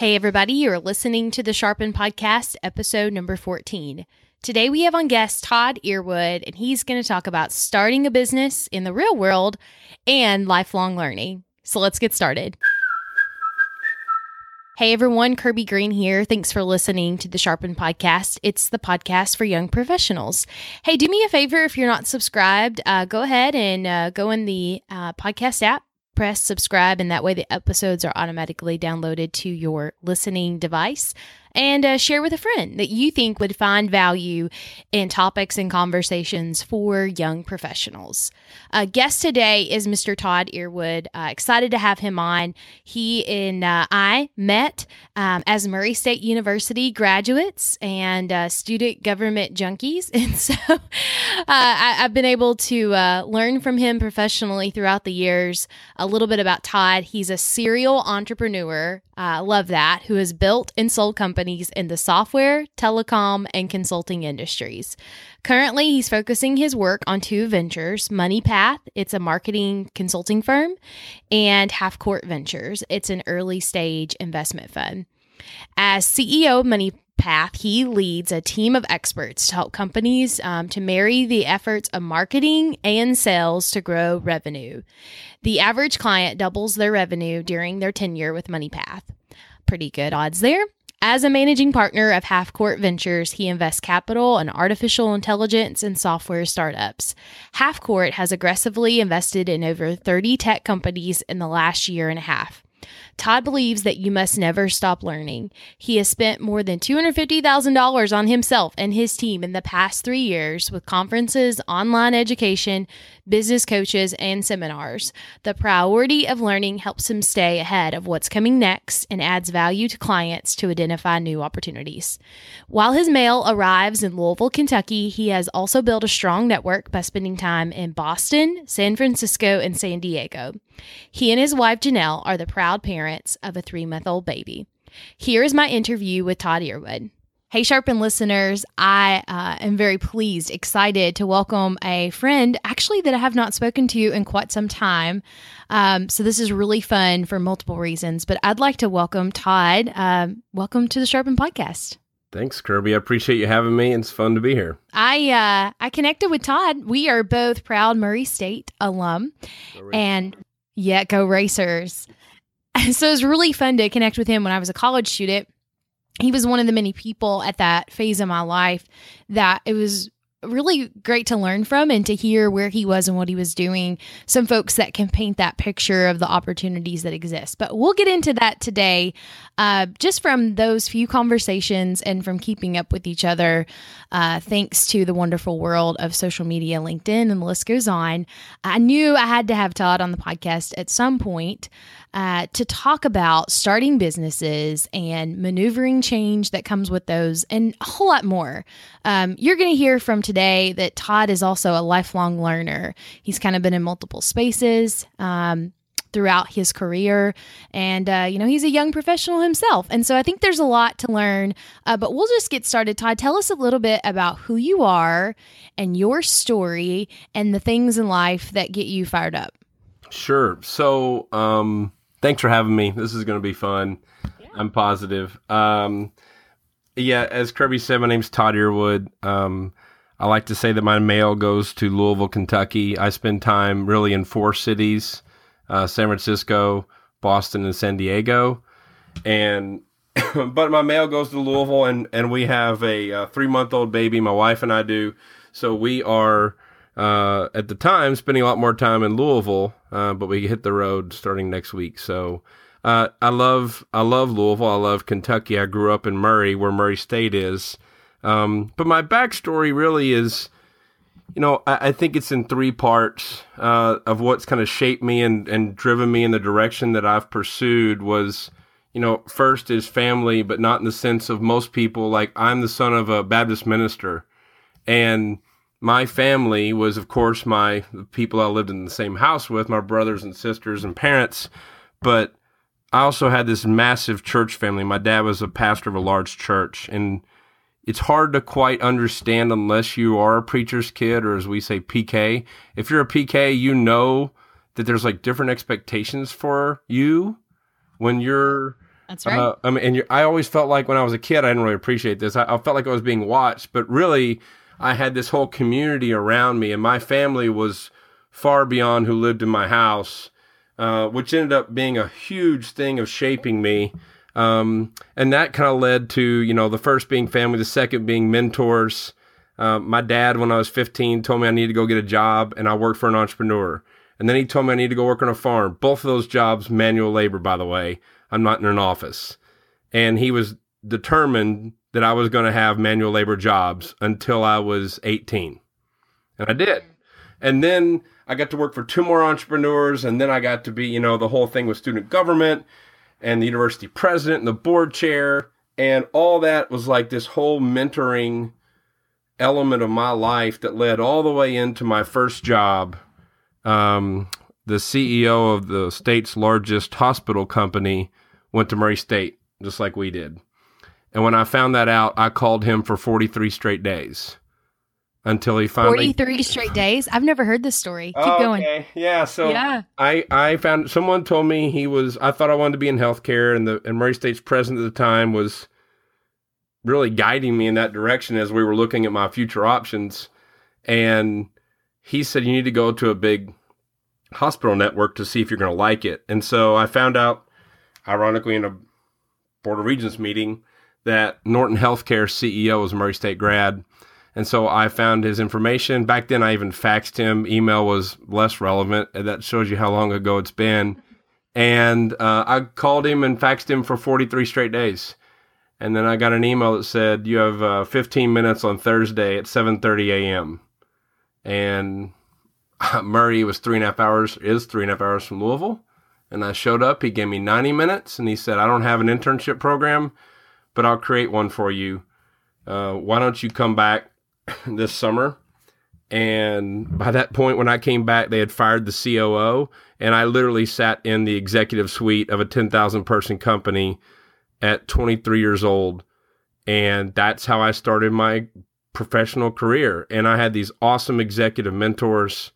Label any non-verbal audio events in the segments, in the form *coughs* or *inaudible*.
Hey, everybody, you're listening to the Sharpen Podcast, episode number 14. Today we have on guest Todd Earwood, and he's going to talk about starting a business in the real world and lifelong learning. So let's get started. Hey everyone, Kirby Green here. Thanks for listening to the Sharpen Podcast. It's the podcast for young professionals. Hey, do me a favor if you're not subscribed, uh, go ahead and uh, go in the uh, podcast app press subscribe, and that way the episodes are automatically downloaded to your listening device and uh, share with a friend that you think would find value in topics and conversations for young professionals. A guest today is Mr. Todd Earwood. Uh, excited to have him on. He and uh, I met um, as Murray State University graduates and uh, student government junkies. *laughs* And so uh, I, have been able to uh, learn from him professionally throughout the years a little bit about Todd. He's a serial entrepreneur. I love that, who has built and sold companies in the software, telecom, and consulting industries. Currently, he's focusing his work on two ventures MoneyPath, it's a marketing consulting firm, and Half Court Ventures, it's an early stage investment fund. As CEO of MoneyPath, he leads a team of experts to help companies um, to marry the efforts of marketing and sales to grow revenue. The average client doubles their revenue during their tenure with MoneyPath. Pretty good odds there. As a managing partner of Half Court Ventures, he invests capital in artificial intelligence and software startups. Half Court has aggressively invested in over 30 tech companies in the last year and a half. Todd believes that you must never stop learning. He has spent more than $250,000 on himself and his team in the past three years with conferences, online education, business coaches, and seminars. The priority of learning helps him stay ahead of what's coming next and adds value to clients to identify new opportunities. While his mail arrives in Louisville, Kentucky, he has also built a strong network by spending time in Boston, San Francisco, and San Diego. He and his wife Janelle are the proud parents of a three month old baby. Here is my interview with Todd Earwood. Hey, Sharpen listeners, I uh, am very pleased, excited to welcome a friend actually that I have not spoken to in quite some time. Um, so, this is really fun for multiple reasons, but I'd like to welcome Todd. Um, welcome to the Sharpen podcast. Thanks, Kirby. I appreciate you having me. It's fun to be here. I uh, I connected with Todd. We are both proud Murray State alum, and yeah, go racers. *laughs* So it was really fun to connect with him when I was a college student. He was one of the many people at that phase of my life that it was really great to learn from and to hear where he was and what he was doing. Some folks that can paint that picture of the opportunities that exist. But we'll get into that today, uh, just from those few conversations and from keeping up with each other, uh, thanks to the wonderful world of social media, LinkedIn, and the list goes on. I knew I had to have Todd on the podcast at some point uh, to talk about starting businesses and maneuvering change that comes with those and a whole lot more. Um, you're going to hear from today that Todd is also a lifelong learner. He's kind of been in multiple spaces. Um, throughout his career. And, uh, you know, he's a young professional himself. And so I think there's a lot to learn. Uh, but we'll just get started. Todd, tell us a little bit about who you are and your story and the things in life that get you fired up. Sure. So, um, thanks for having me. This is going to be fun. Yeah. I'm positive. Um, yeah, as Kirby said, my name's Todd Earwood. Um, I like to say that my mail goes to Louisville, Kentucky. I spend time really in four cities uh, San Francisco, Boston, and San Diego. And *coughs* but my mail goes to Louisville, and, and we have a, a three month old baby. My wife and I do. So we are uh, at the time spending a lot more time in Louisville, uh, but we hit the road starting next week. So uh, I love I love Louisville. I love Kentucky. I grew up in Murray, where Murray State is. Um, but my backstory really is, you know, I, I think it's in three parts uh, of what's kind of shaped me and, and driven me in the direction that I've pursued was, you know, first is family, but not in the sense of most people. Like I'm the son of a Baptist minister, and my family was, of course, my the people I lived in the same house with, my brothers and sisters and parents. But I also had this massive church family. My dad was a pastor of a large church, and it's hard to quite understand unless you are a preacher's kid, or as we say, PK. If you're a PK, you know that there's like different expectations for you when you're That's right. Uh, I mean, and I always felt like when I was a kid, I didn't really appreciate this. I, I felt like I was being watched, but really, I had this whole community around me, and my family was far beyond who lived in my house, uh, which ended up being a huge thing of shaping me. Um, and that kind of led to, you know, the first being family, the second being mentors. Uh, my dad, when I was 15, told me I needed to go get a job, and I worked for an entrepreneur. And then he told me I needed to go work on a farm. Both of those jobs, manual labor, by the way. I'm not in an office. And he was determined that I was going to have manual labor jobs until I was 18. And I did. And then I got to work for two more entrepreneurs. And then I got to be, you know, the whole thing with student government and the university president and the board chair. And all that was like this whole mentoring element of my life that led all the way into my first job. Um, the CEO of the state's largest hospital company went to Murray State, just like we did. And when I found that out, I called him for 43 straight days until he finally 43 straight days. I've never heard this story. Keep Oh, going. Okay. Yeah. So Yeah. I I found someone told me he was. I thought I wanted to be in healthcare, and the and Murray State's president at the time was really guiding me in that direction as we were looking at my future options. And he said you need to go to a big hospital network to see if you're going to like it. And so I found out, ironically, in a Board of Regents meeting, that Norton Healthcare CEO was a Murray State grad. And so I found his information. Back then, I even faxed him. Email was less relevant. That shows you how long ago it's been. And uh, I called him and faxed him for 43 straight days. And then I got an email that said, "You have uh, 15 minutes on Thursday at 7:30 a.m." And *laughs* Murray was three and a half hours. Is three and a half hours from Louisville. And I showed up. He gave me 90 minutes, and he said, "I don't have an internship program, but I'll create one for you. Uh, why don't you come back *coughs* this summer?" And by that point, when I came back, they had fired the COO, and I literally sat in the executive suite of a 10,000 person company at 23 years old. And that's how I started my professional career. And I had these awesome executive mentors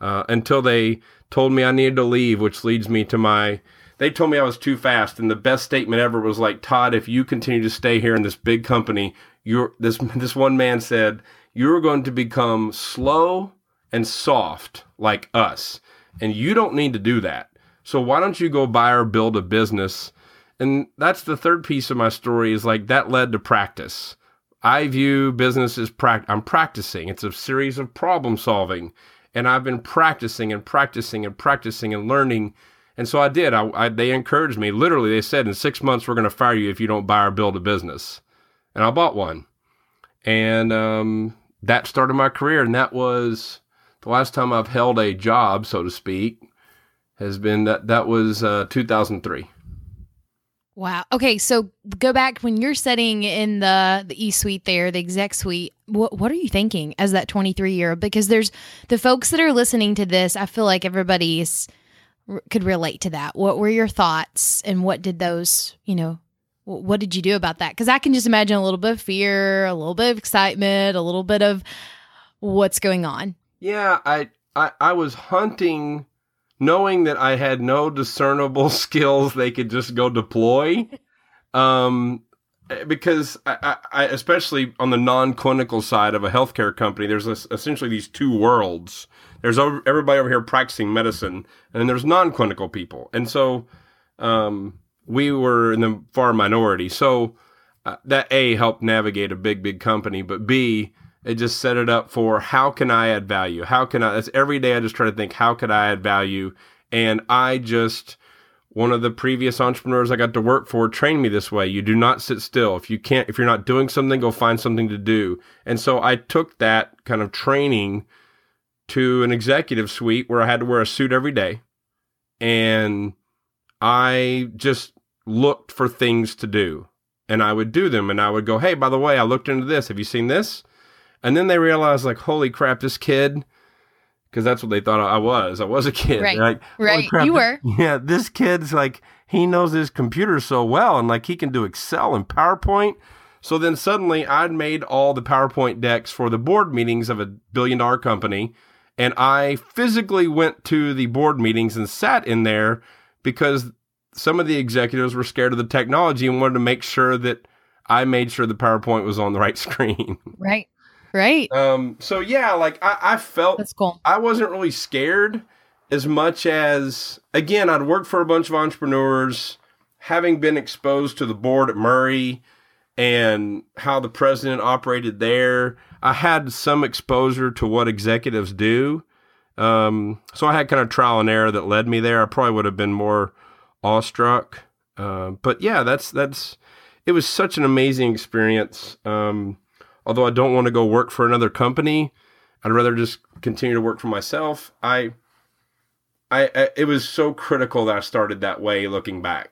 uh, until they told me I needed to leave, which leads me to my. They told me I was too fast, and the best statement ever was like, "Todd, if you continue to stay here in this big company, you're this." *laughs* This one man said, "You're going to become slow and soft like us, and you don't need to do that. So why don't you go buy or build a business?" And that's the third piece of my story is like that led to practice. I view business as practice. I'm practicing. It's a series of problem solving, and I've been practicing and practicing and practicing and learning. And so I did. I, I they encouraged me. Literally, they said in six months we're going to fire you if you don't buy or build a business. And I bought one, and um, that started my career. And that was the last time I've held a job, so to speak. Has been that that was uh, 2003. Wow. Okay, so go back when you're sitting in the the E suite there, the exec suite. What what are you thinking as that 23 year old? Because there's the folks that are listening to this. I feel like everybody's could relate to that. What were your thoughts, and what did those you know? What did you do about that? Because I can just imagine a little bit of fear, a little bit of excitement, a little bit of what's going on. Yeah, I, I I was hunting, knowing that I had no discernible *laughs* skills they could just go deploy. Um, eh, because I, I, especially on the non-clinical side of a healthcare company, there's essentially these two worlds. There's everybody over here practicing medicine, and there's non-clinical people, and so um, we were in the far minority. So uh, that a helped navigate a big, big company, but b it just set it up for how can I add value? How can I? That's every day I just try to think how could I add value, and I just one of the previous entrepreneurs I got to work for trained me this way. You do not sit still. If you can't, if you're not doing something, go find something to do. And so I took that kind of training to an executive suite where I had to wear a suit every day. And I just looked for things to do and I would do them and I would go, Hey, by the way, I looked into this. Have you seen this? And then they realized like, holy crap, this kid, because that's what they thought I was. I was a kid. Right. Like, Right. crap, You were. yeah, this kid's like he knows his computer so well and like he can do Excel and PowerPoint. So then suddenly I'd made all the PowerPoint decks for the board meetings of a billion dollar company and I physically went to the board meetings and sat in there because some of the executives were scared of the technology and wanted to make sure that I made sure the PowerPoint was on the right *laughs* screen. Right. Right. Um, so yeah, like I, I felt That's cool. I wasn't really scared as much as again, I'd worked for a bunch of entrepreneurs, having been exposed to the board at Murray and how the president operated there. I had some exposure to what executives do. Um, so I had kind of trial and error that led me there. I probably would have been more awestruck. Uh, but yeah, that's that's it was such an amazing experience. Um, although I don't want to go work for another company, I'd rather just continue to work for myself. I, I, I it was so critical that I started that way. Looking back,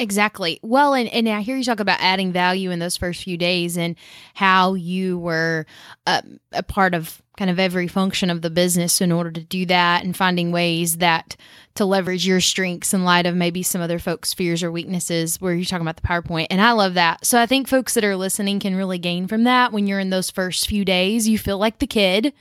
Exactly. Well, and, and I hear you talk about adding value in those first few days and how you were uh, a part of kind of every function of the business in order to do that and finding ways that to leverage your strengths in light of maybe some other folks' fears or weaknesses where you're talking about the PowerPoint. And I love that. So I think folks that are listening can really gain from that when you're in those first few days. You feel like the kid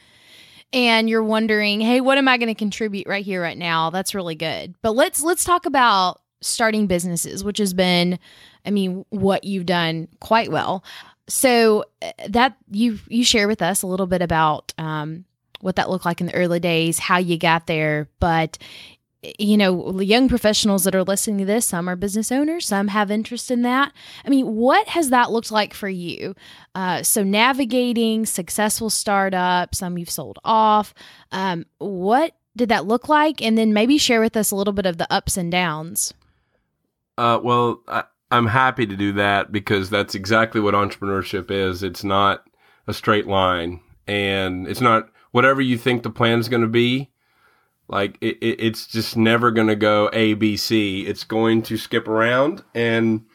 and you're wondering, hey, what am I going to contribute right here, right now? That's really good. But let's let's talk about starting businesses, which has been, I mean, what you've done quite well. So uh, that you you share with us a little bit about um, what that looked like in the early days, how you got there, but you know, young professionals that are listening to this, some are business owners, some have interest in that. I mean, what has that looked like for you? Uh, so, navigating successful startups, some you've sold off. Um, what did that look like? And then maybe share with us a little bit of the ups and downs. Uh, well, I, I'm happy to do that because that's exactly what entrepreneurship is. It's not a straight line, and it's not whatever you think the plan is going to be. Like it, it, it's just never going to go A B C. It's going to skip around, and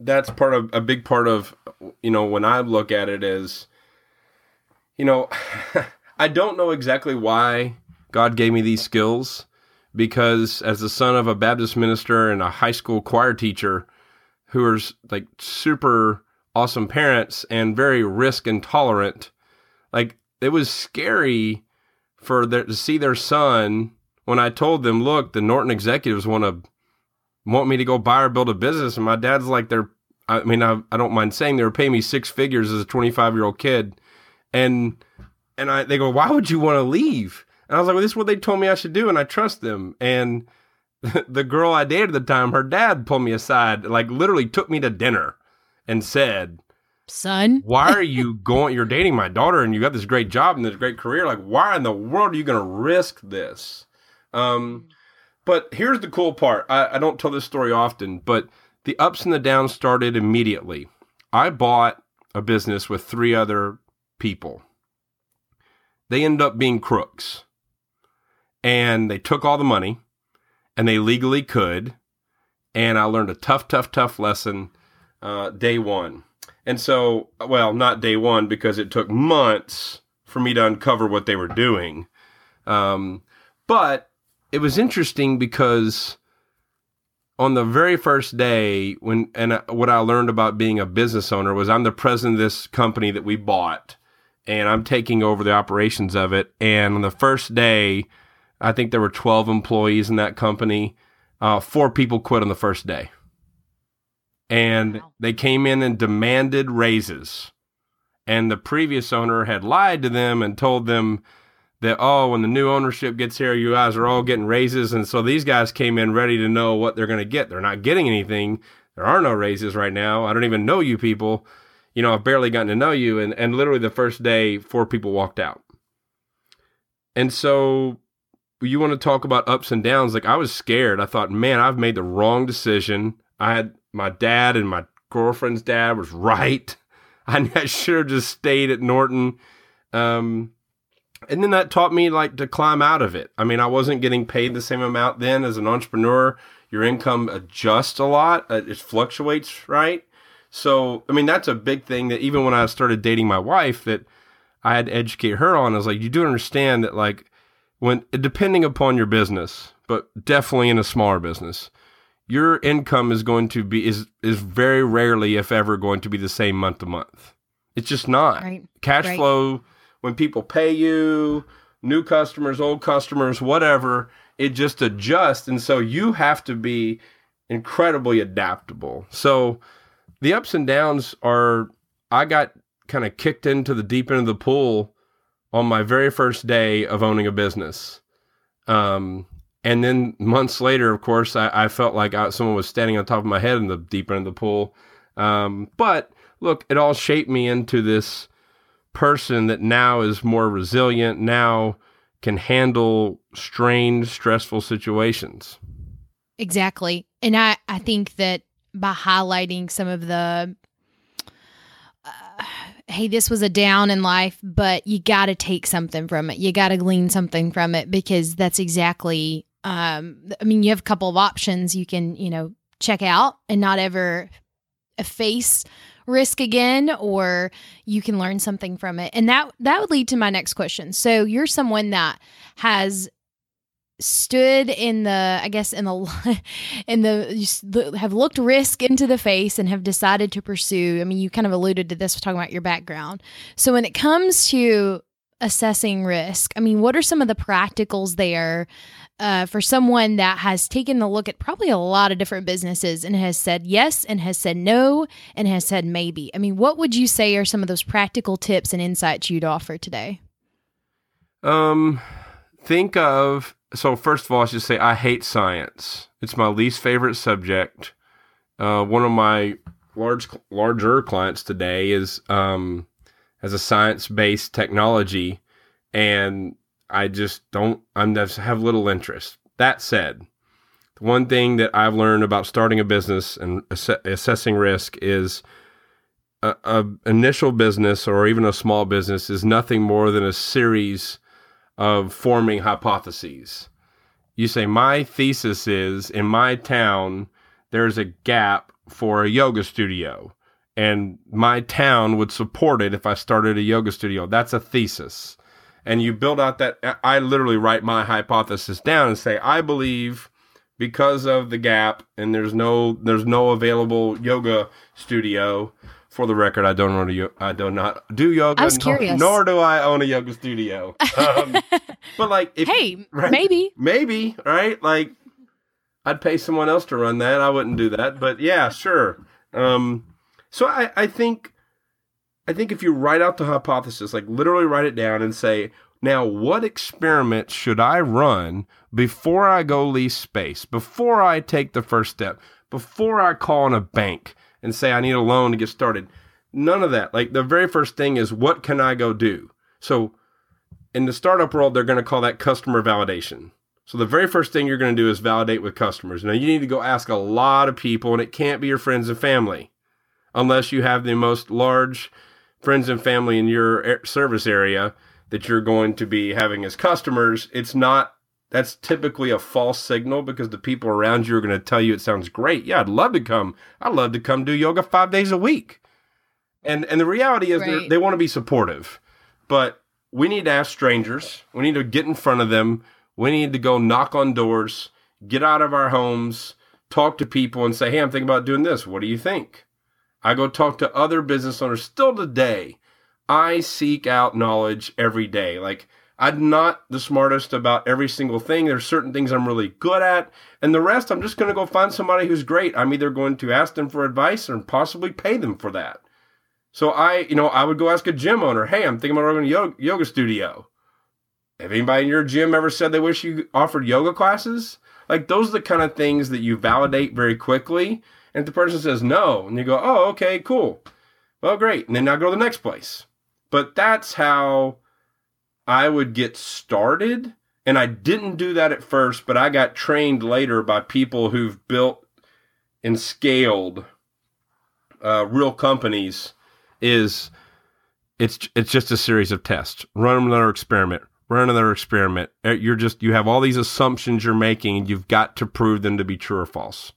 that's part of a big part of you know when I look at it as you know *laughs* I don't know exactly why God gave me these skills because as the son of a Baptist minister and a high school choir teacher who are like super awesome parents and very risk intolerant, like it was scary for their, to see their son when I told them, look, the Norton executives want to want me to go buy or build a business, and my dad's like, they're, I mean, I, I don't mind saying they were paying me six figures as a 25 year old kid, and and I they go, why would you want to leave? And I was like, well, this is what they told me I should do, and I trust them. And *laughs* the girl I dated at the time, her dad pulled me aside, like literally took me to dinner and said, Son, *laughs* why are you going? You're dating my daughter and you got this great job and this great career. Like, why in the world are you going to risk this? Um, but here's the cool part I, I don't tell this story often, but the ups and the downs started immediately. I bought a business with three other people. They ended up being crooks and they took all the money and they legally could. And I learned a tough, tough, tough lesson uh, day one. And so, well, not day one because it took months for me to uncover what they were doing. Um, but it was interesting because on the very first day when and what I learned about being a business owner was I'm the president of this company that we bought and I'm taking over the operations of it and on the first day I think there were 12 employees in that company. Uh, four people quit on the first day. And wow. they came in and demanded raises. And the previous owner had lied to them and told them that oh when the new ownership gets here you guys are all getting raises. And so these guys came in ready to know what they're going to get. They're not getting anything. There are no raises right now. I don't even know you people. You know i've barely gotten to know you. And, and literally the first day four people walked out. And so you want to talk about ups and downs like i was scared i thought man i've made the wrong decision i had my dad and my girlfriend's dad was right *laughs* i *laughs* should have just stayed at norton um, and then that taught me like to climb out of it. I mean, I wasn't getting paid the same amount then as an entrepreneur. Your income adjusts a lot; uh, it fluctuates, right? So, I mean, that's a big thing that even when I started dating my wife, that I had to educate her on. I was like, you do understand that, like, when depending upon your business, but definitely in a smaller business, your income is going to be is is very rarely, if ever, going to be the same month to month. It's just not. Right. Cash right. flow when people pay you, new customers, old customers, whatever, it just adjusts. And so you have to be incredibly adaptable. So the ups and downs are, I got kind of kicked into the deep end of the pool on my very first day of owning a business. Um, and then months later, of course, I, I felt like I, someone was standing on top of my head in the deep end of the pool. Um, but look, it all shaped me into this person that now is more resilient, now can handle strange, stressful situations. Exactly. And I, I think that by highlighting some of the, hey, this was a down in life, but you got to take something from it. You got to glean something from it because that's exactly um, I mean, you have a couple of options. You can, you know, check out and not ever face risk again or you can learn something from it and that that would lead to my next question so you're someone that has stood in the i guess in the *laughs* in the have looked risk into the face and have decided to pursue i mean you kind of alluded to this talking about your background so when it comes to assessing risk i mean what are some of the practicals there uh, for someone that has taken a look at probably a lot of different businesses and has said yes and has said no and has said maybe. I mean, what would you say are some of those practical tips and insights you'd offer today? Um, think of so first of all, I should say I hate science. It's my least favorite subject. Uh, one of my large larger clients today is um, a science based technology, and I just don't, I'm just have little interest. That said, the one thing that I've learned about starting a business and ass- assessing risk is a, a, initial business or even a small business is nothing more than a series of forming hypotheses. You say, my thesis is in my town, there's a gap for a yoga studio and my town would support it if I started a yoga studio. That's a thesis and you build out that I literally write my hypothesis down and say I believe because of the gap and there's no there's no available yoga studio for the record I don't own a I do not do yoga I was curious. nor, nor do I own a yoga studio. Um, *laughs* but like if, hey *laughs* right, maybe. Maybe right? Like I'd pay someone else to run that. I wouldn't do that but yeah sure. Um, so I I think I think if you write out the hypothesis, like literally write it down and say, now what experiment should I run before I go lease space, before I take the first step, before I call in a bank and say I need a loan to get started? None of that. Like the very first thing is what can I go do? So in the startup world, they're going to call that customer validation. So the very first thing you're going to do is validate with customers. Now you need to go ask a lot of people, and it can't be your friends and family unless you have the most large friends and family in your service area that you're going to be having as customers, it's not that's typically a false signal because the people around you are going to tell you it sounds great. Yeah, I'd love to come. I'd love to come do yoga 5 days a week. And and the reality is right. they want to be supportive. But we need to ask strangers. We need to get in front of them. We need to go knock on doors, get out of our homes, talk to people and say, "Hey, I'm thinking about doing this. What do you think?" I go talk to other business owners still today. I seek out knowledge every day. Like, I'm not the smartest about every single thing. There's certain things I'm really good at, and the rest I'm just going to go find somebody who's great. I'm either going to ask them for advice or possibly pay them for that. So I, you know, I would go ask a gym owner, "Hey, I'm thinking about opening a yoga, yoga studio. Have anybody in your gym ever said they wish you offered yoga classes?" Like those are the kind of things that you validate very quickly and if the person says no, and you go, oh, okay, cool. Well, great. And then now go to the next place. But that's how I would get started. And I didn't do that at first, but I got trained later by people who've built and scaled uh, real companies. Is it's it's just a series of tests. Run another experiment. Run another experiment. Uh, you're just you have all these assumptions you're making, and you've got to prove them to be true or false.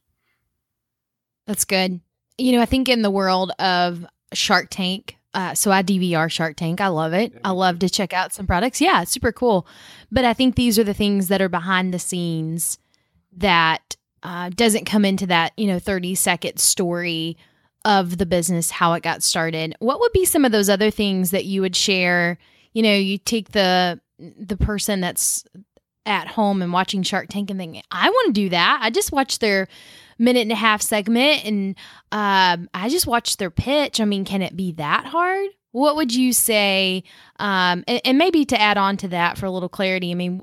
That's good. You know, I think in the world of Shark Tank, uh, so I DVR Shark Tank. I love it. I love to check out some products. Yeah, it's super cool. But I think these are the things that are behind the scenes that uh, doesn't come into that, you know, 30 second story of the business, how it got started. What would be some of those other things that you would share? You know, you take the the person that's at home and watching Shark Tank and thinking, I want to do that. I just watched their minute and a half segment and um, I just watched their pitch. I mean, can it be that hard? What would you say? Um, and, and maybe to add on to that for a little clarity, I mean,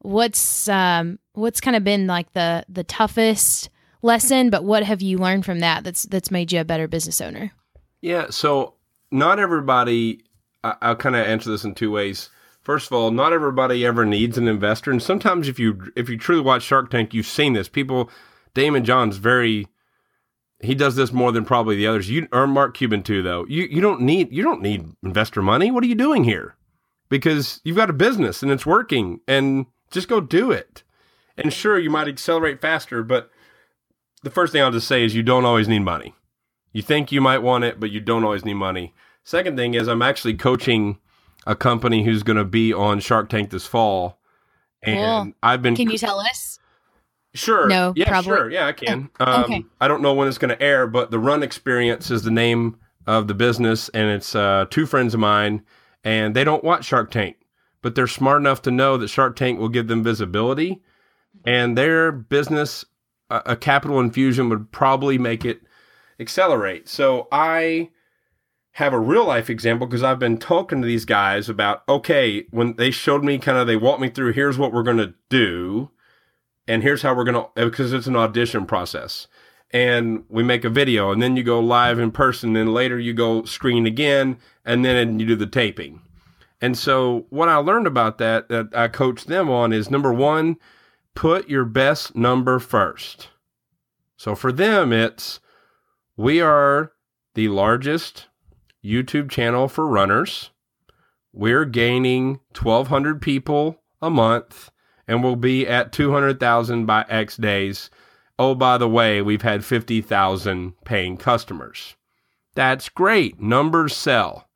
what's um, what's kind of been like the the toughest lesson, but what have you learned from that that's that's made you a better business owner? Yeah, so not everybody. I, I'll kind of answer this in two ways. First of all, not everybody ever needs an investor, and sometimes if you if you truly watch Shark Tank, you've seen this. People, Daymond John's very he does this more than probably the others. You or Mark Cuban too, though. You you don't need you don't need investor money. What are you doing here? Because you've got a business and it's working, and just go do it. And sure, you might accelerate faster, but the first thing I'll just say is you don't always need money. You think you might want it, but you don't always need money. Second thing is I'm actually coaching a company who's going to be on Shark Tank this fall, and Cool. I've been Can you tell us? Sure. No, Yeah, probably- sure. Yeah, I can. Oh, um, okay. I don't know when it's going to air, but the Run Experience is the name of the business, and it's uh, two friends of mine, and they don't watch Shark Tank, but they're smart enough to know that Shark Tank will give them visibility, and their business, a, a capital infusion would probably make it accelerate. So I have a real life example because I've been talking to these guys about okay, when they showed me kind of they walked me through here's what we're going to do and here's how we're going to because it's an audition process. And we make a video and then you go live in person then later you go screen again and then you do the taping. And so what I learned about that that I coach them on is number 1, put your best number first. So for them it's we are the largest YouTube channel for runners. We're gaining 1,200 people a month and we'll be at 200,000 by X days. Oh, by the way, we've had 50,000 paying customers. That's great. Numbers sell.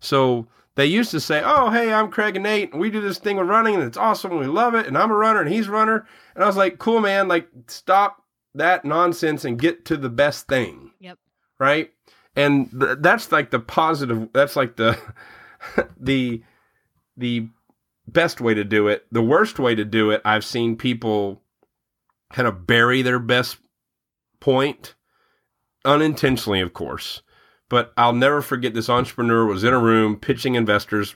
So they used to say, Oh, hey, I'm Craig and Nate, and we do this thing with running, and it's awesome, and we love it, and I'm a runner, and he's a runner. And I was like, Cool, man, like, stop that nonsense and get to the best thing Yep. right? And th- that's like the positive. That's like the *laughs* the the best way to do it. The worst way to do it, I've seen people kind of bury their best point unintentionally, of course. But I'll never forget this entrepreneur was in a room pitching investors.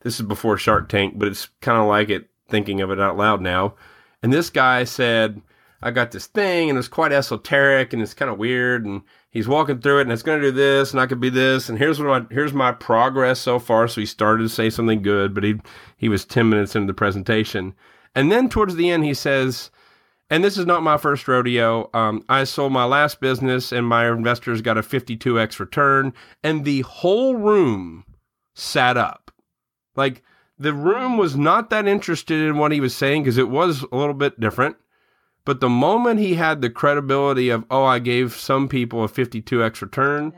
This is before Shark Tank, but it's kind of like it thinking of it out loud now. And this guy said, I got this thing and it's quite esoteric and it's kind of weird and he's walking through it and it's going to do this and I could be this and here's what my, here's my progress so far. So he started to say something good, but he, he was 10 minutes into the presentation. And then towards the end, he says, and this is not my first rodeo. Um, I sold my last business and my investors got a 52x return and the whole room sat up. Like the room was not that interested in what he was saying because it was a little bit different. But the moment he had the credibility of, oh, I gave some people a 52x return,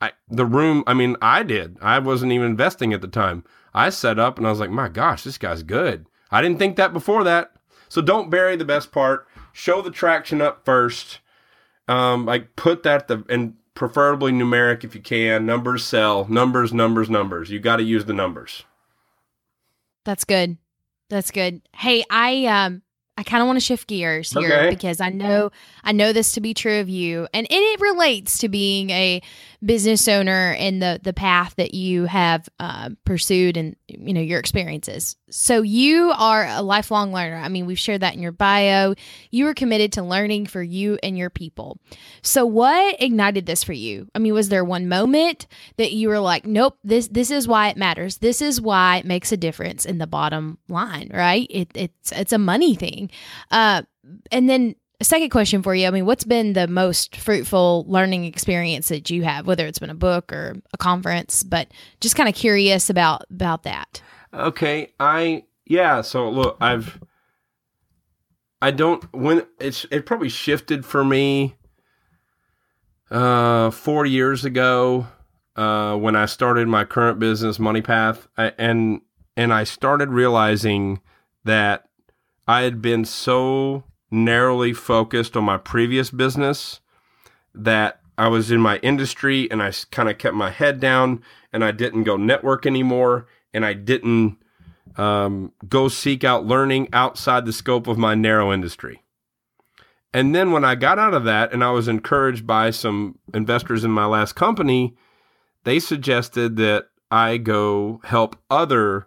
I, the room, I mean, I did. I wasn't even investing at the time. I set up and I was like, my gosh, this guy's good. I didn't think that before that. So don't bury the best part. Show the traction up first. Um, like put that the and preferably numeric if you can. Numbers sell. Numbers, numbers, numbers. You got to use the numbers. that's good. That's good. Hey, I um I kind of want to shift gears here Okay. because I know I know this to be true of you, and, and it relates to being a business owner and the the path that you have uh, pursued and you know your experiences. So you are a lifelong learner. I mean, we've shared that in your bio. You are committed to learning for you and your people. So what ignited this for you? I mean, was there one moment that you were like, "Nope, this this is why it matters. This is why it makes a difference in the bottom line, right? It, it's it's a money thing." Uh, and then a second question for you. I mean, what's been the most fruitful learning experience that you have, whether it's been a book or a conference, but just kind of curious about about that. Okay, I yeah. So look, I've I don't when it's it probably shifted for me uh 4 years ago uh when I started my current business MoneyPath I, and and I started realizing that I had been so narrowly focused on my previous business that I was in my industry and I kind of kept my head down and I didn't go network anymore and I didn't um, go seek out learning outside the scope of my narrow industry. And then when I got out of that and I was encouraged by some investors in my last company, they suggested that I go help other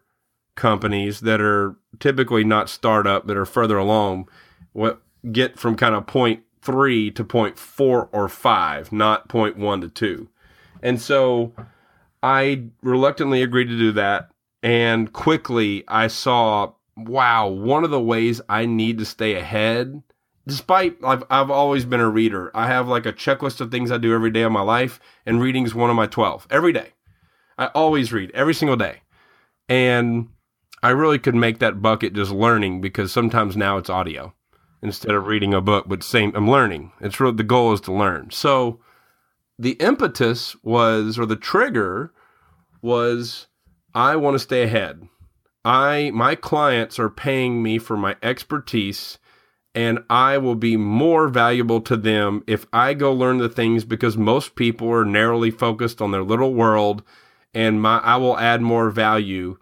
companies that are typically not startup that are further along what get from kind of point three to point four or five, not point one to two. And so I reluctantly agreed to do that. And quickly I saw, wow, one of the ways I need to stay ahead, despite I've, I've always been a reader, I have like a checklist of things I do every day of my life, and reading is one of my 12 every day. I always read every single day. And I really could make that bucket just learning because sometimes now it's audio instead of reading a book, but same, I'm learning. It's really the goal is to learn. So the impetus was, or the trigger was, I want to stay ahead. I, my clients are paying me for my expertise and I will be more valuable to them if I go learn the things because most people are narrowly focused on their little world and my, I will add more value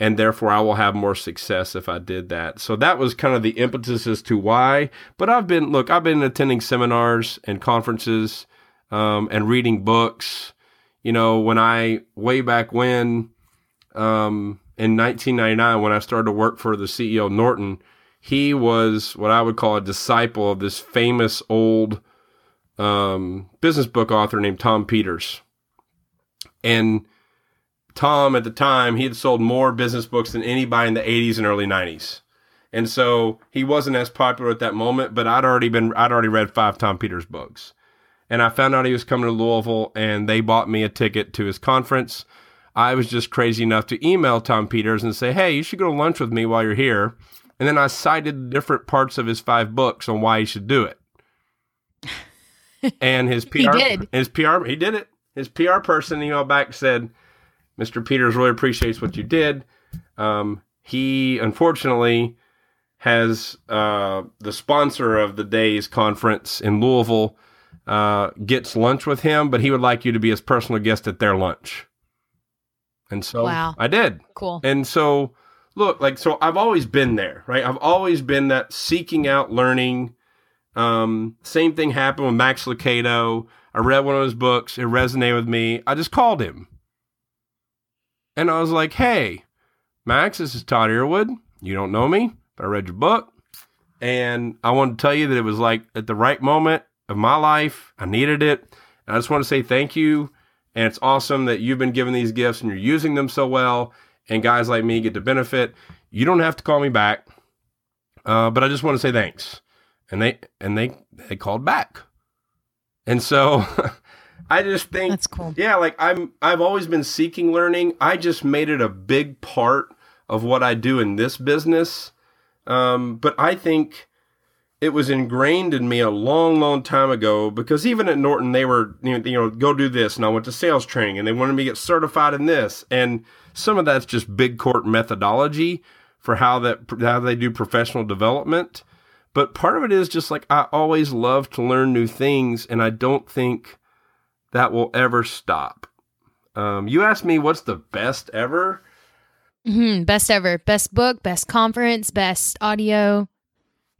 and therefore I will have more success if I did that. So that was kind of the impetus as to why. But I've been look, I've been attending seminars and conferences um, and reading books. You know, when I way back when um, in 1999 when I started to work for the CEO Norton, he was what I would call a disciple of this famous old um, business book author named Tom Peters, and Tom at the time, he had sold more business books than anybody in the 80s and early 90s. And so he wasn't as popular at that moment, but I'd already been I'd already read five Tom Peters books. And I found out he was coming to Louisville and they bought me a ticket to his conference. I was just crazy enough to email Tom Peters and say, "Hey, you should go to lunch with me while you're here." And then I cited different parts of his five books on why he should do it. *laughs* And his PR, He did. his PR, he did it. His PR person emailed back said, Mr. Peters really appreciates what you did. Um, he unfortunately has uh, the sponsor of the day's conference in Louisville uh, gets lunch with him, but he would like you to be his personal guest at their lunch. And so Wow. I did. Cool. And so, look, like, so I've always been there, right? I've always been that seeking out learning. Um, same thing happened with Max Lucado. I read one of his books. It resonated with me. I just called him. And I was like, hey, Max, this is Todd Earwood. You don't know me, but I read your book. And I want to tell you that it was like at the right moment of my life. I needed it. And I just want to say thank you. And it's awesome that you've been given these gifts and you're using them so well. And guys like me get to benefit. You don't have to call me back. Uh, but I just want to say thanks. And they and they they called back. And so *laughs* I just think That's cool. yeah, like I'm I've always been seeking learning. I just made it a big part of what I do in this business. Um, but I think it was ingrained in me a long, long time ago because even at Norton, they were, you know, you know, go do this. And I went to sales training and they wanted me to get certified in this. And some of that's just big court methodology for how that, how they do professional development. But part of it is just like I always love to learn new things. And I don't think that will ever stop. Um, you asked me what's the best ever. hmm Best ever. Best book, best conference, best audio.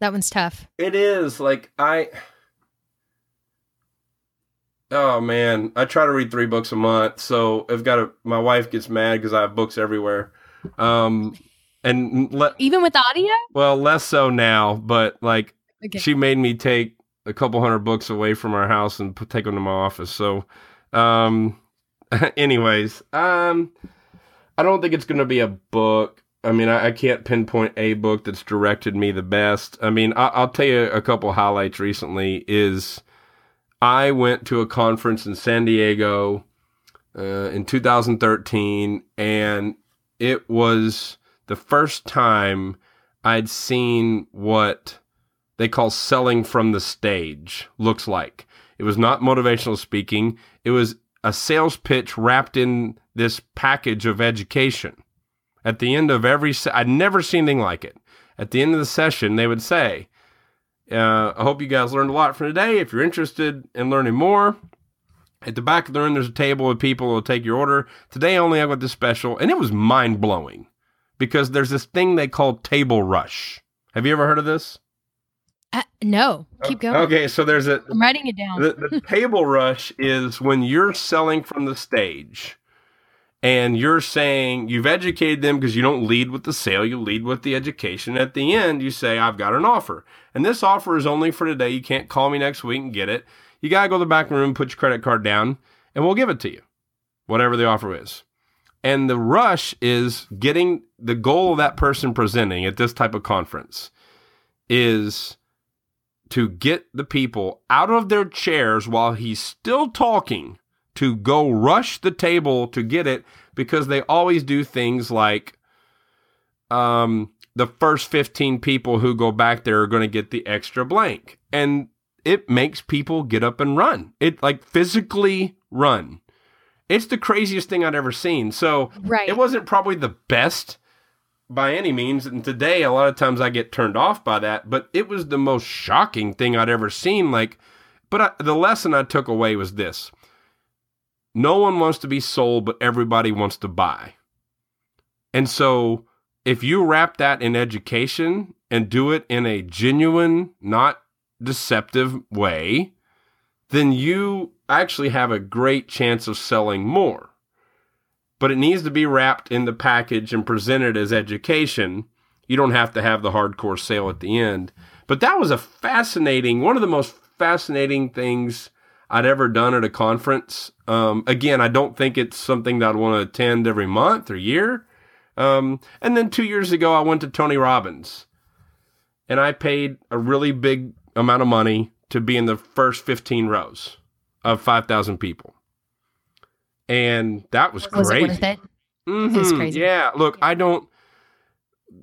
That one's tough. It is like I. Oh man, I try to read three books a month, so I've got to. My wife gets mad because I have books everywhere, um, and le- Even with audio? well, less so now. But like, Okay. she made me take a couple hundred books away from our house and put, take them to my office. So, um, *laughs* anyways, um, I don't think it's going to be a book. I mean, I, I can't pinpoint a book that's directed me the best. I mean, I, I'll tell you a couple highlights recently. Is I went to a conference in San Diego uh, in 2013, and it was the first time I'd seen what they call selling from the stage looks like. It was not motivational speaking. It was a sales pitch wrapped in this package of education. At the end of every, se- I'd never seen anything like it. At the end of the session, they would say, uh, "I hope you guys learned a lot from today. If you're interested in learning more, at the back of the room, there's a table with people who will take your order. Today only, I got this special, and it was mind blowing because there's this thing they call table rush. Have you ever heard of this? Uh, no, keep going. Okay, so there's a. I'm writing it down. The, the *laughs* table rush is when you're selling from the stage and you're saying you've educated them because you don't lead with the sale, you lead with the education. At the end, you say, I've got an offer. And this offer is only for today. You can't call me next week and get it. You got to go to the back room, put your credit card down, and we'll give it to you, whatever the offer is. And the rush is getting the goal of that person presenting at this type of conference is to get the people out of their chairs while he's still talking to go rush the table to get it because they always do things like um, the first 15 people who go back there are going to get the extra blank. And it makes people get up and run. It like physically run. It's the craziest thing I'd ever seen. So right. it wasn't probably the best by any means. And today, a lot of times I get turned off by that, but it was the most shocking thing I'd ever seen. Like, but I, the lesson I took away was this no one wants to be sold, but everybody wants to buy. And so, if you wrap that in education and do it in a genuine, not deceptive way, then you actually have a great chance of selling more but it needs to be wrapped in the package and presented as education. You don't have to have the hardcore sale at the end. But that was a fascinating, one of the most fascinating things I'd ever done at a conference. Um, again, I don't think it's something that I'd want to attend every month or year. Um, and then two years ago, I went to Tony Robbins and I paid a really big amount of money to be in the first 15 rows of 5,000 people and that was, was crazy. It it? Mm-hmm. it was crazy. Yeah. Look, I don't.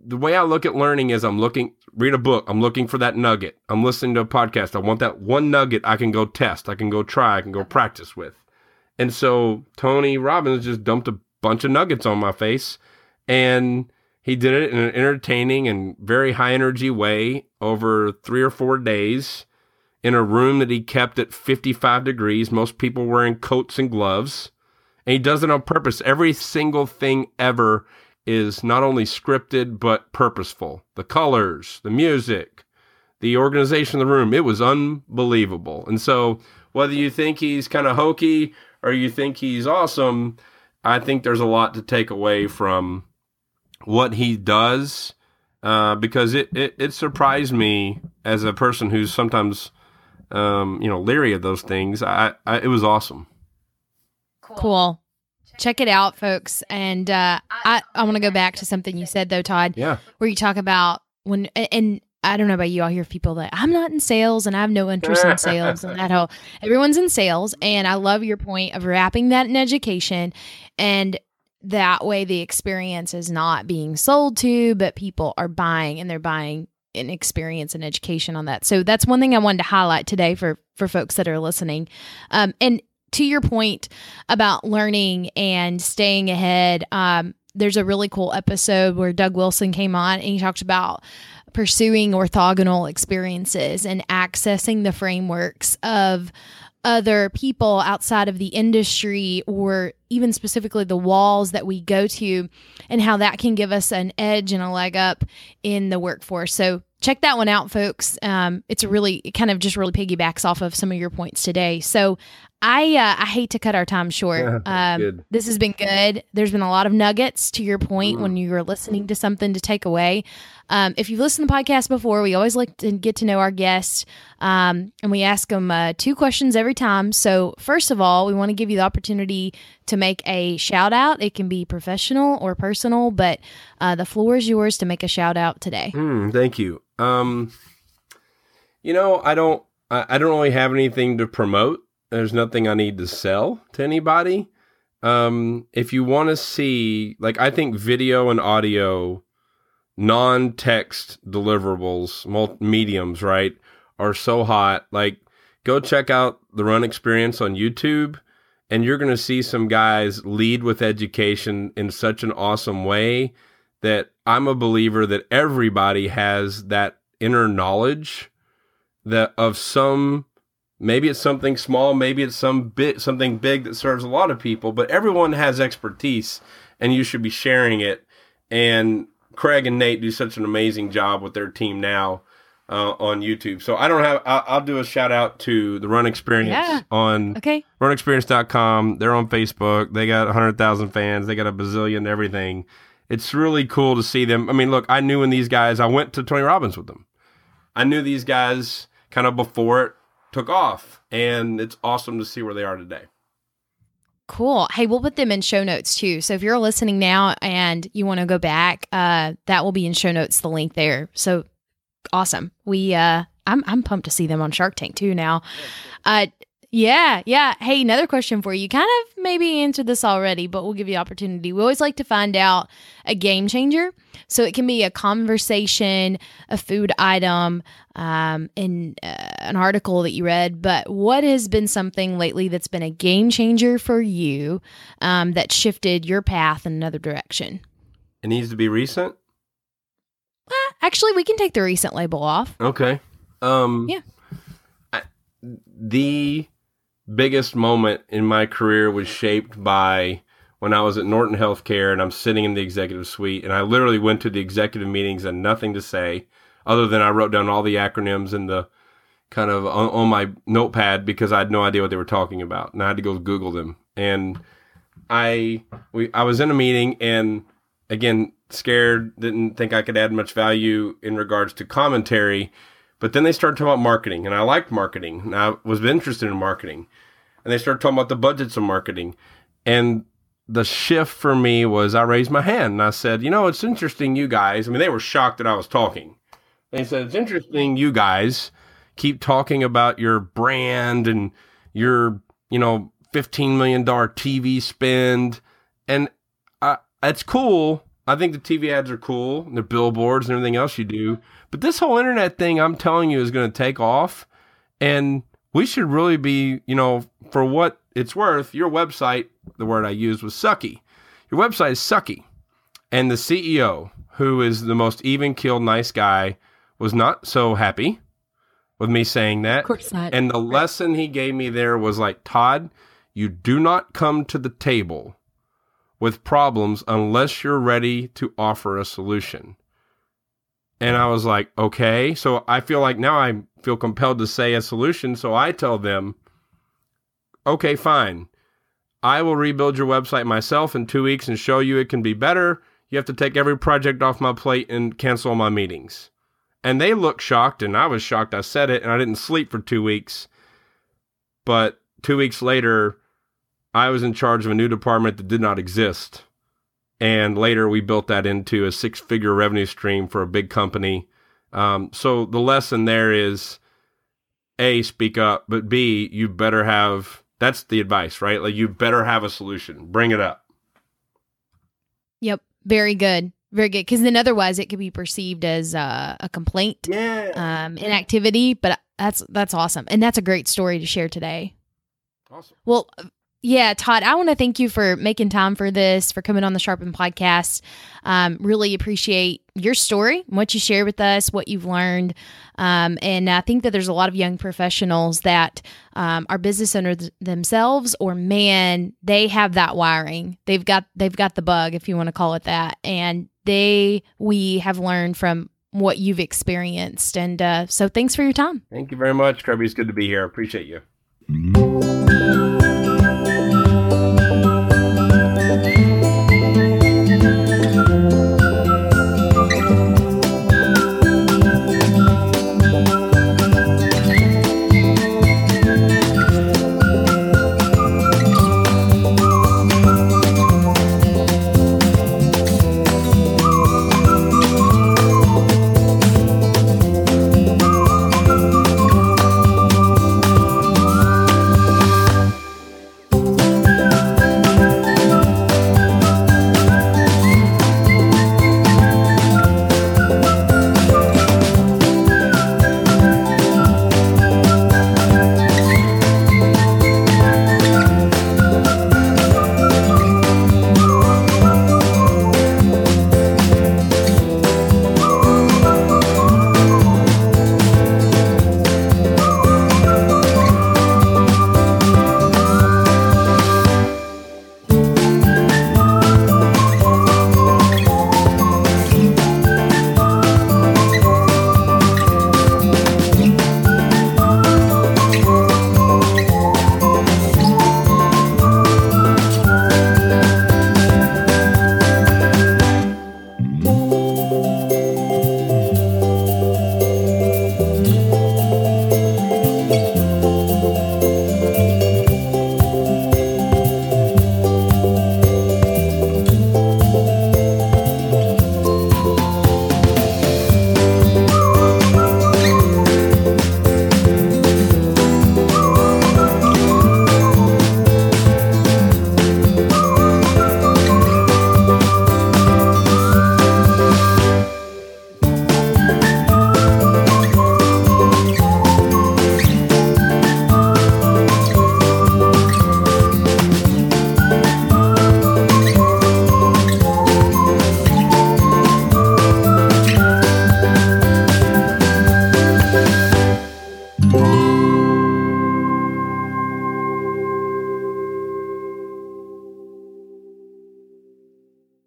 The way I look at learning is I'm looking, read a book. I'm looking for that nugget. I'm listening to a podcast. I want that one nugget I can go test. I can go try. I can go practice with. And so Tony Robbins just dumped a bunch of nuggets on my face, and he did it in an entertaining and very high energy way over three or four days in a room that he kept at 55 degrees. Most people wearing coats and gloves and he does it on purpose. Every single thing ever is not only scripted but purposeful. The colors, the music, the organization of the room, it was unbelievable. And so, whether you think he's kind of hokey or you think he's awesome, I think there's a lot to take away from what he does uh, because it, it, it surprised me as a person who's sometimes um, you know leery of those things. I, I it was awesome. Cool. Check it out, folks. And uh, I, I want to go back to something you said, though, Todd. Yeah. Where you talk about when, and I don't know about you, I'll hear people that I'm not in sales and I have no interest in sales and that *laughs* whole, everyone's in sales. And I love your point of wrapping that in education. And that way the experience is not being sold to, but people are buying and they're buying an experience and education on that. So that's one thing I wanted to highlight today for for folks that are listening. Um, and to your point about learning and staying ahead, um, there's a really cool episode where Doug Wilson came on and he talked about pursuing orthogonal experiences and accessing the frameworks of other people outside of the industry or even specifically the walls that we go to and how that can give us an edge and a leg up in the workforce. So check that one out, folks. Um, it's really it kind of just really piggybacks off of some of your points today. So I uh, I hate to cut our time short. *laughs* Um, this has been good. There's been a lot of nuggets to your point mm. when you were listening to something to take away. Um, if you've listened to the podcast before, we always like to get to know our guests, um, and we ask them uh, two questions every time. So first of all, we want to give you the opportunity to make a shout out. It can be professional or personal, but uh, the floor is yours to make a shout out today. Mm, thank you. Um, you know, I don't I, I don't really have anything to promote. There's nothing I need to sell to anybody. Um, if you want to see, like, I think video and audio, non text deliverables, multi- mediums, right, are so hot. Like, go check out the Run Experience on YouTube, and you're going to see some guys lead with education in such an awesome way that I'm a believer that everybody has that inner knowledge that of some maybe it's something small maybe it's some bit something big that serves a lot of people but everyone has expertise and you should be sharing it. And Craig and Nate do such an amazing job with their team now uh, on YouTube. So I don't have. I'll, I'll, do a shout out to the Run Experience yeah. on okay. runexperience.com. They're on Facebook. They got hundred thousand fans. They got a bazillion everything. It's really cool to see them. I mean, look, I knew when these guys. I went to Tony Robbins with them. I knew these guys kind of before it took off, and it's awesome to see where they are today. Cool. Hey, we'll put them in show notes too. So if you're listening now and you want to go back, uh, that will be in show notes, the link there. So awesome. We uh I'm I'm pumped to see them on Shark Tank too now. Uh yeah, yeah. Hey, another question for you. Kind of maybe answered this already, but we'll give you opportunity. We always like to find out a game changer. So it can be a conversation, a food item, um, in uh, an article that you read. But what has been something lately that's been a game changer for you um, that shifted your path in another direction? It needs to be recent. Well, actually, we can take the recent label off. Okay. Um, yeah. I, the biggest moment in my career was shaped by when I was at Norton Healthcare and I'm sitting in the executive suite and I literally went to the executive meetings and nothing to say other than I wrote down all the acronyms and the kind of on, on, my notepad because I had no idea what they were talking about and I had to go Google them. And I we I was in a meeting and again scared, didn't think I could add much value in regards to commentary. But then they started talking about marketing, and I liked marketing, and I was interested in marketing. And they started talking about the budgets of marketing. And the shift for me was I raised my hand and I said, You know, it's interesting, you guys. I mean, they were shocked that I was talking. They said, It's interesting, you guys keep talking about your brand and your, you know, $15 million TV spend. And I, it's cool I think the TV ads are cool, and the billboards and everything else you do. But this whole internet thing, I'm telling you, is going to take off. And we should really be, you know, for what it's worth, your website, the word I used was sucky. Your website is sucky. And the CEO, who is the most even keeled, nice guy, was not so happy with me saying that. Of course not. And the lesson he gave me there was like, Todd, you do not come to the table with problems unless you're ready to offer a solution. And I was like, okay. So I feel like now I feel compelled to say a solution. So I tell them, okay, fine. I will rebuild your website myself in two weeks and show you it can be better. You have to take every project off my plate and cancel my meetings. And they looked shocked, and I was shocked. I said it, and I didn't sleep for two weeks. But two weeks later, I was in charge of a new department that did not exist. And later we built that into a six figure revenue stream for a big company. Um, so the lesson there is A, speak up, but B, you better have that's the advice, right? Like you better have a solution. Bring it up. Yep. Very good. Very good. Because then otherwise it could be perceived as uh, a complaint, yeah. um, inactivity. But that's that's awesome, and that's a great story to share today. Awesome. Well, yeah, Todd, I want to thank you for making time for this, for coming on the Sharpen podcast. Um, really appreciate your story, what you share with us, what you've learned. Um, and I think that there's a lot of young professionals that um, are business owners themselves, or man, they have that wiring. They've got they've got the bug, if you want to call it that, and they we have learned from what you've experienced. And uh, so, thanks for your time. Thank you very much, Kirby. It's good to be here. Appreciate you.